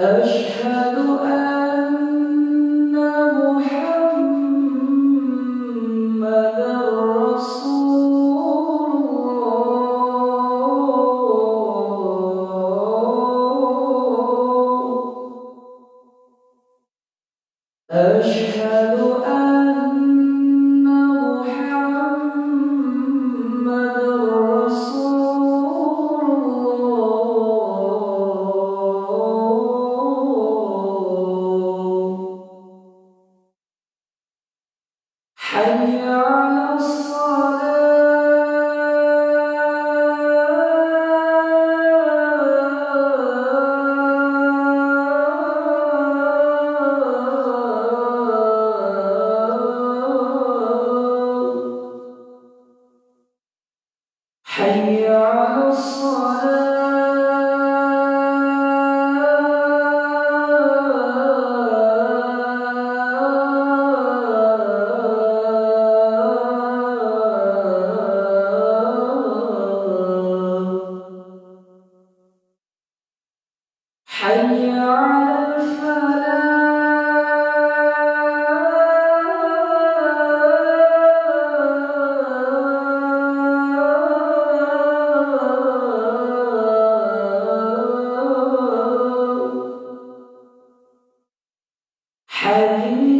أشهد أن I. you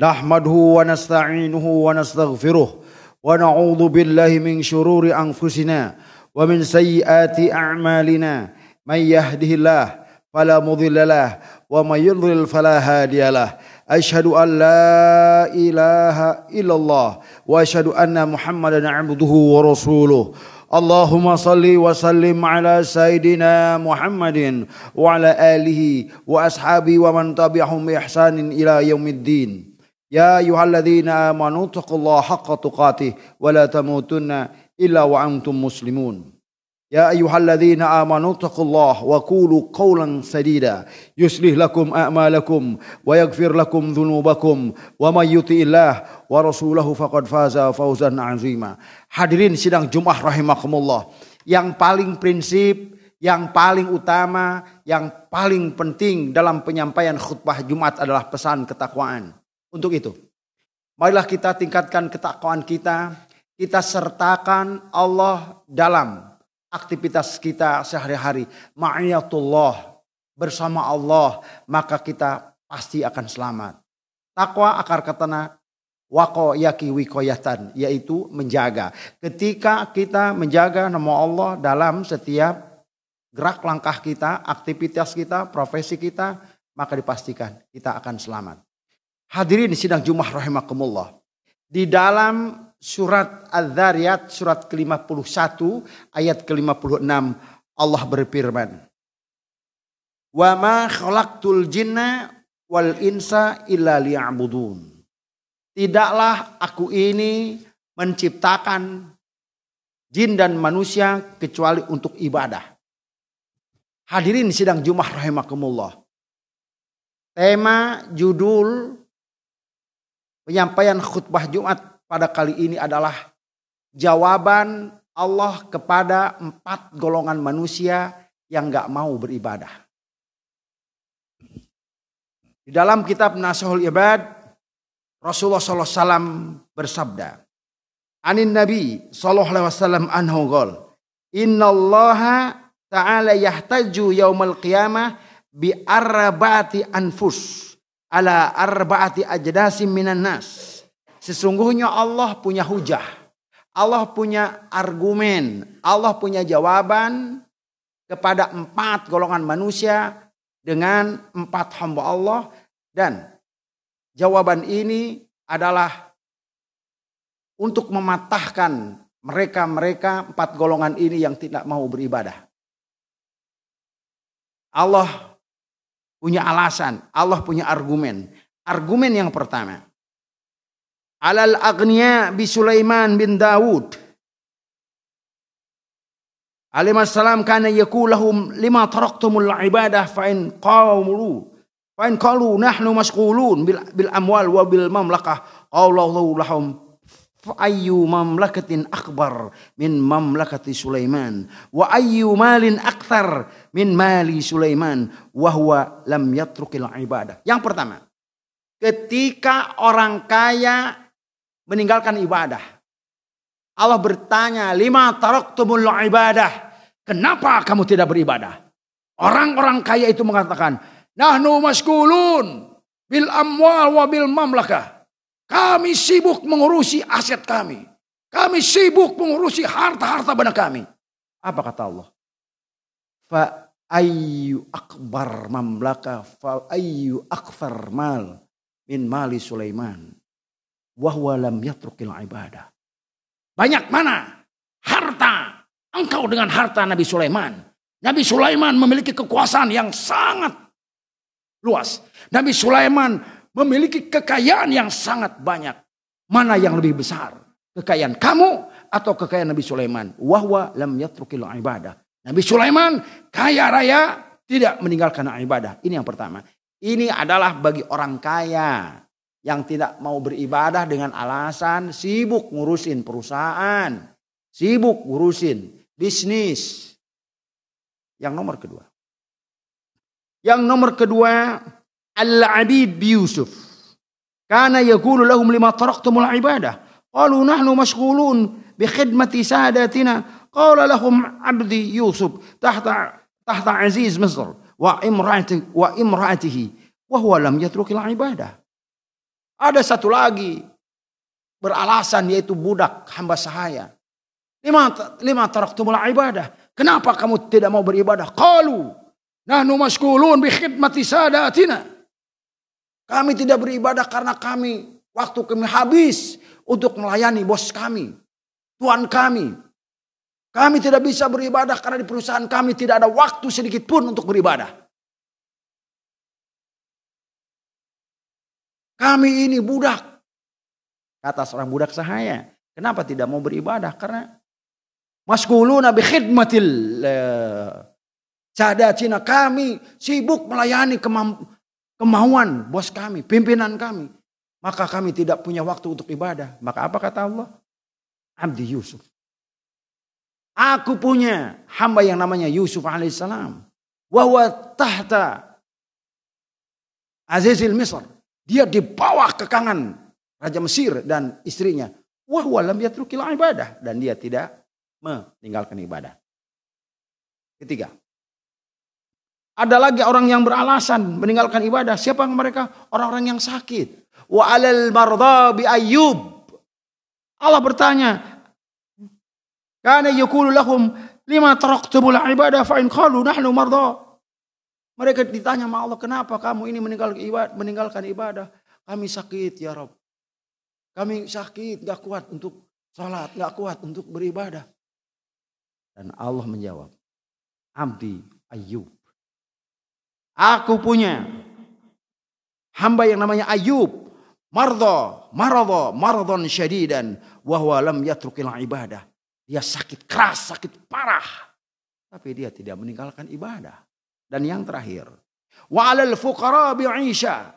نحمده ونستعينه ونستغفره ونعوذ بالله من شرور أنفسنا ومن سيئات أعمالنا. من يهده الله فلا مضل له ومن يضلل فلا هادي له. أشهد أن لا إله إلا الله وأشهد أن محمدا عبده ورسوله. اللهم صل وسلم على سيدنا محمد وعلى آله وأصحابه ومن تبعهم بإحسان إلى يوم الدين. يا أيها الذين آمنوا اتقوا الله حق تقاته ولا تموتن إلا وأنتم مسلمون يا أيها الذين آمنوا اتقوا الله وقولوا قولا سديدا يصلح لكم أعمالكم ويغفر لكم ذنوبكم ومن يطع الله ورسوله فقد فاز فوزا عظيما Hadirin sidang Jumat rahimakumullah yang paling prinsip yang paling utama, yang paling penting dalam penyampaian khutbah Jumat adalah pesan ketakwaan. Untuk itu, marilah kita tingkatkan ketakwaan kita, kita sertakan Allah dalam aktivitas kita sehari-hari. Ma'iyatullah bersama Allah, maka kita pasti akan selamat. Takwa akar katana wako yaki wikoyatan, yaitu menjaga. Ketika kita menjaga nama Allah dalam setiap gerak langkah kita, aktivitas kita, profesi kita, maka dipastikan kita akan selamat. Hadirin sidang Jumat rahimakumullah. Di dalam surat Az-Zariyat surat ke-51 ayat ke-56 Allah berfirman. Wa ma khalaqtul jinna wal insa illa liya'budun. Tidaklah aku ini menciptakan jin dan manusia kecuali untuk ibadah. Hadirin sidang Jumat rahimakumullah. Tema judul penyampaian khutbah Jumat pada kali ini adalah jawaban Allah kepada empat golongan manusia yang nggak mau beribadah. Di dalam kitab Nasihul Ibad, Rasulullah SAW bersabda, Anin Nabi Wasallam anhu gol, Inna Allah Ta'ala yahtaju yaumal qiyamah bi arba'ati anfus ala arba'ati ajdasim minan nas. Sesungguhnya Allah punya hujah. Allah punya argumen. Allah punya jawaban kepada empat golongan manusia dengan empat hamba Allah. Dan jawaban ini adalah untuk mematahkan mereka-mereka empat golongan ini yang tidak mau beribadah. Allah punya alasan, Allah punya argumen. Argumen yang pertama. Alal agniya bi Sulaiman bin Dawud. Alaihi salam kana yakulahum lima taraktumul ibadah fa in qawlu fa in qalu nahnu mashghulun bil, bil amwal wa bil mamlakah qawlahu lahum ayyu mamlakatin akbar min mamlakati Sulaiman wa ayyu malin akthar min mali Sulaiman wa huwa lam yatrukil ibadah. Yang pertama, ketika orang kaya meninggalkan ibadah. Allah bertanya, lima taraktumul ibadah. Kenapa kamu tidak beribadah? Orang-orang kaya itu mengatakan, nahnu maskulun bil amwal wa bil mamlakah. Kami sibuk mengurusi aset kami. Kami sibuk mengurusi harta-harta benda kami. Apa kata Allah? Fa ayyu akbar mamlaka fa ayyu akfar mal min mali Sulaiman. Wahwa lam yatrukil ibadah. Banyak mana harta engkau dengan harta Nabi Sulaiman. Nabi Sulaiman memiliki kekuasaan yang sangat luas. Nabi Sulaiman memiliki kekayaan yang sangat banyak. Mana yang lebih besar? Kekayaan kamu atau kekayaan Nabi Sulaiman? Wahwa lam yatrukil ibadah. Nabi Sulaiman kaya raya tidak meninggalkan ibadah. Ini yang pertama. Ini adalah bagi orang kaya yang tidak mau beribadah dengan alasan sibuk ngurusin perusahaan, sibuk ngurusin bisnis. Yang nomor kedua. Yang nomor kedua, Al-Abid bi Yusuf. Kana yaqulu lahum lima taraktumul ibadah. Qalu nahnu mashghulun bi khidmati sadatina. Qala lahum abdi Yusuf tahta tahta aziz Misr wa imraati wa imraatihi wa huwa lam yatrukil ibadah. Ada satu lagi beralasan yaitu budak hamba sahaya. Lima lima taraktumul ibadah. Kenapa kamu tidak mau beribadah? Qalu nahnu mashghulun bi khidmati sadatina. Kami tidak beribadah karena kami waktu kami habis untuk melayani bos kami, tuan kami. Kami tidak bisa beribadah karena di perusahaan kami tidak ada waktu sedikit pun untuk beribadah. Kami ini budak. Kata seorang budak sahaya. Kenapa tidak mau beribadah? Karena maskuluna bi khidmatil eh, sadatina kami sibuk melayani kemauan bos kami, pimpinan kami. Maka kami tidak punya waktu untuk ibadah. Maka apa kata Allah? Abdi Yusuf. Aku punya hamba yang namanya Yusuf alaihissalam. Wahwa tahta Azizil Misr. Dia di bawah kekangan Raja Mesir dan istrinya. Wahwa lam yatrukil ibadah. Dan dia tidak meninggalkan ibadah. Ketiga. Ada lagi orang yang beralasan meninggalkan ibadah. Siapa mereka? Orang-orang yang sakit. Wa alal marda bi ayyub. Allah bertanya. Kana yakulu lahum lima taraktumul ibadah fa in qalu nahnu marda. Mereka ditanya sama Allah, kenapa kamu ini meninggalkan ibadah? Meninggalkan ibadah? Kami sakit ya Rob. Kami sakit, gak kuat untuk sholat, gak kuat untuk beribadah. Dan Allah menjawab, Abdi Ayub. Aku punya hamba yang namanya Ayub. Mardo, marado, mardon syadidan. Wahwa lam yatrukil ibadah. Dia sakit keras, sakit parah. Tapi dia tidak meninggalkan ibadah. Dan yang terakhir. Wa fuqara bi'isha.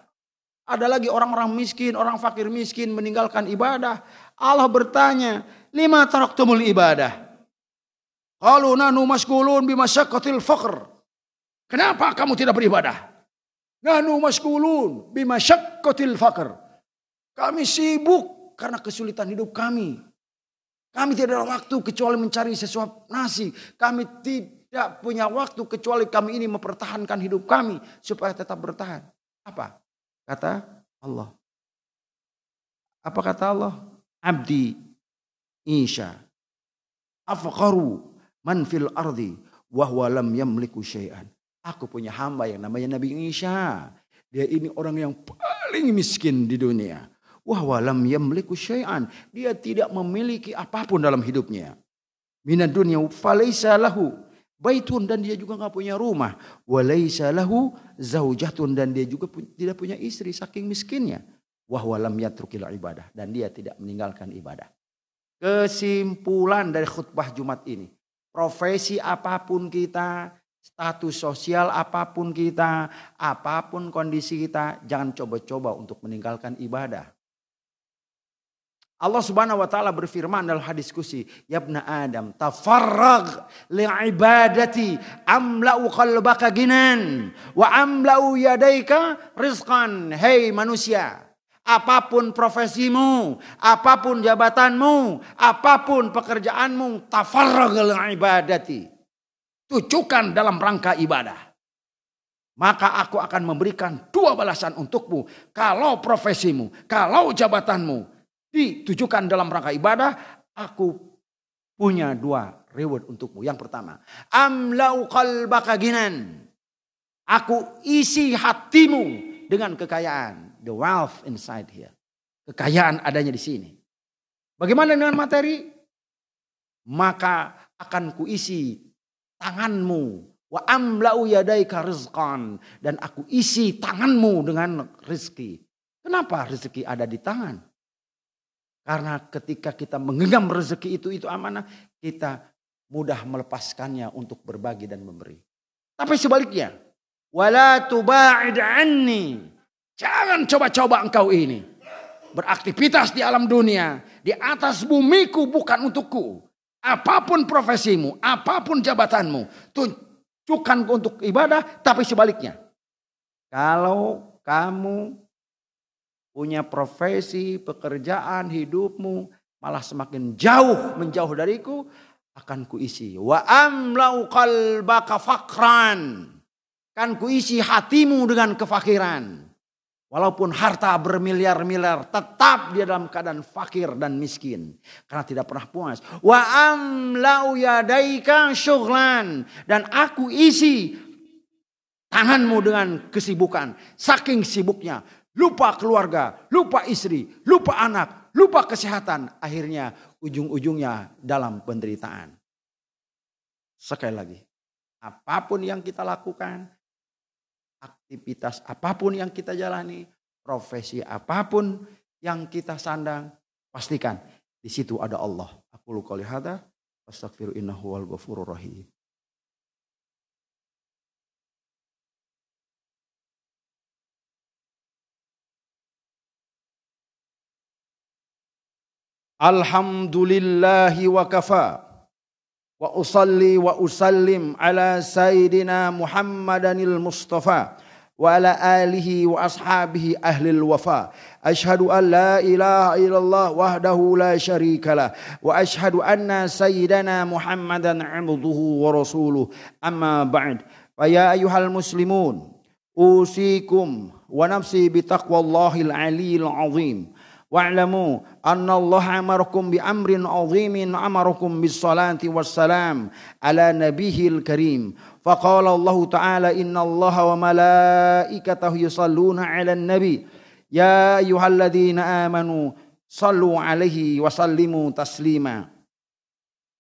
Ada lagi orang-orang miskin, orang fakir miskin meninggalkan ibadah. Allah bertanya, lima taraktumul ibadah. Qalu nanu masgulun bimasyaqqatil faqr. Kenapa kamu tidak beribadah? Nanu masgulun bimasyaqqatil faqr. Kami sibuk karena kesulitan hidup kami. Kami tidak ada waktu kecuali mencari sesuap nasi. Kami tidak punya waktu kecuali kami ini mempertahankan hidup kami supaya tetap bertahan. Apa? Kata Allah. Apa kata Allah? Abdi Isya. Afqaru man fil ardi wahwa lam yamliku syai'an. Aku punya hamba yang namanya Nabi Isa. Dia ini orang yang paling miskin di dunia. Wahwa lam yamliku syai'an. Dia tidak memiliki apa pun dalam hidupnya. Minat dunia falaysa lahu baitun dan dia juga nggak punya rumah. Walaysa lahu zaujatun dan dia juga tidak punya istri saking miskinnya. Wahwa lam yatrukil ibadah dan dia tidak meninggalkan ibadah. Kesimpulan dari khutbah Jumat ini. Profesi apa pun kita, status sosial apa pun kita, apa pun kondisi kita, jangan coba-coba untuk meninggalkan ibadah. Allah Subhanahu wa taala berfirman dalam hadis kursi, "Ya Adam, tafarrag li ibadati amla'u qalbaka ginan wa amla'u yadaika rizqan." Hei manusia, Apa pun profesimu, apa pun jabatanmu, apa pun pekerjaanmu, tafarragal ibadati. Tujukan dalam rangka ibadah. Maka aku akan memberikan dua balasan untukmu. Kalau profesimu, kalau jabatanmu ditujukan dalam rangka ibadah, aku punya dua reward untukmu. Yang pertama, amlau qalbaka ginan. Aku isi hatimu dengan kekayaan the wealth inside here. Kekayaan adanya di sini. Bagaimana dengan materi? Maka akan kuisi tanganmu. Wa amla'u yadaika rizqan. Dan aku isi tanganmu dengan rezeki. Kenapa rezeki ada di tangan? Karena ketika kita menggenggam rezeki itu, itu amanah. Kita mudah melepaskannya untuk berbagi dan memberi. Tapi sebaliknya. Wala tuba'id anni Jangan coba-coba engkau ini. Beraktivitas di alam dunia. Di atas bumiku bukan untukku. Apa pun profesimu, apa pun jabatanmu. Tunjukkan untuk ibadah, tapi sebaliknya. Kalau kamu punya profesi, pekerjaan, hidupmu malah semakin jauh menjauh dariku, akan kuisi. Wa amlau qalbaka fakran. Kan kuisi hatimu dengan kefakiran. Walaupun harta bermiliar-miliar, tetap dia dalam keadaan fakir dan miskin. Karena tidak pernah puas. Wa amlau yadaika. Dan aku isi tanganmu dengan kesibukan. Saking sibuknya. Lupa keluarga, lupa istri, lupa anak, lupa kesehatan. Akhirnya ujung-ujungnya dalam penderitaan. Sekali lagi. Apa pun yang kita lakukan, aktivitas apa pun yang kita jalani, profesi apa pun yang kita sandang, pastikan di situ ada Allah. Aku lu qouli hadza innahu wal ghafurur rahim. Alhamdulillahi wa kafa wa usalli wa usallim ala sayyidina Muhammadanil Mustafa وعلى آله وأصحابه أهل الوفاء. أشهد أن لا إله إلا الله وحده لا شريك له وأشهد أن سيدنا محمدا عبده ورسوله. أما بعد فيا أيها المسلمون أوصيكم ونفسي بتقوى الله العلي العظيم. واعلموا أن الله أمركم بأمر عظيم أمركم بالصلاة والسلام على نبيه الكريم. فقال الله تعالى إن الله وملائكته يصلون على النبي. يا أيها الذين آمنوا صلوا عليه وسلموا تسليما.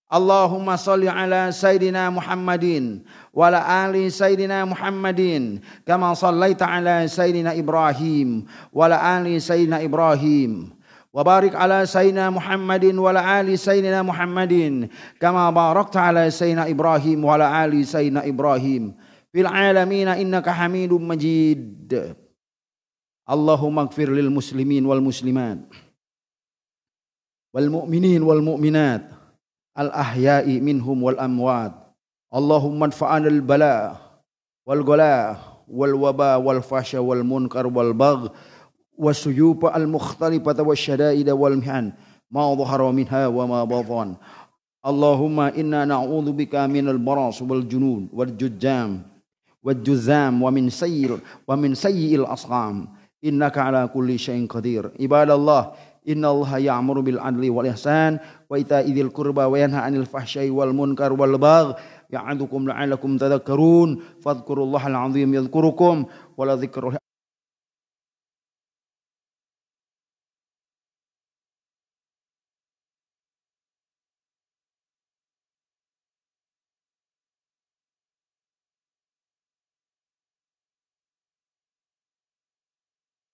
Allahumma salli ala Sayyidina Muhammadin wa ala ali Sayyidina Muhammadin kama sallaita ala Sayyidina Ibrahim wa ala ali Sayyidina Ibrahim. Wa barik ala Sayyidina Muhammadin wa ala ali Sayyidina Muhammadin kama barakta ala Sayyidina Ibrahim wa ala ali Sayyidina Ibrahim. Fil alamin innaka Hamidum Majid. Allahumma ighfir lil muslimin wal muslimat wal mu'minin wal mu'minat. الأحياء منهم والأموات. اللهم ادفعنا البلاء والغلاء والوباء والفحش والمنكر والبغي والسيوف المختلفة والشدائد والمحن. ما ظهر منها وما بطن. اللهم إنا نعوذ بك من البراس والجنون والججام والجزام ومن سيء ومن سيء الأسقام إنك على كل شيء قدير. عباد الله Innallaha ya'muru bil adli wal ihsan wa ita'i dzil qurba wa yanha 'anil fahsya'i wal munkar wal bagh. Ya'idukum la'allakum tadhakkarun. Fadhkurullaha al 'azim yadhkurukum. Wa la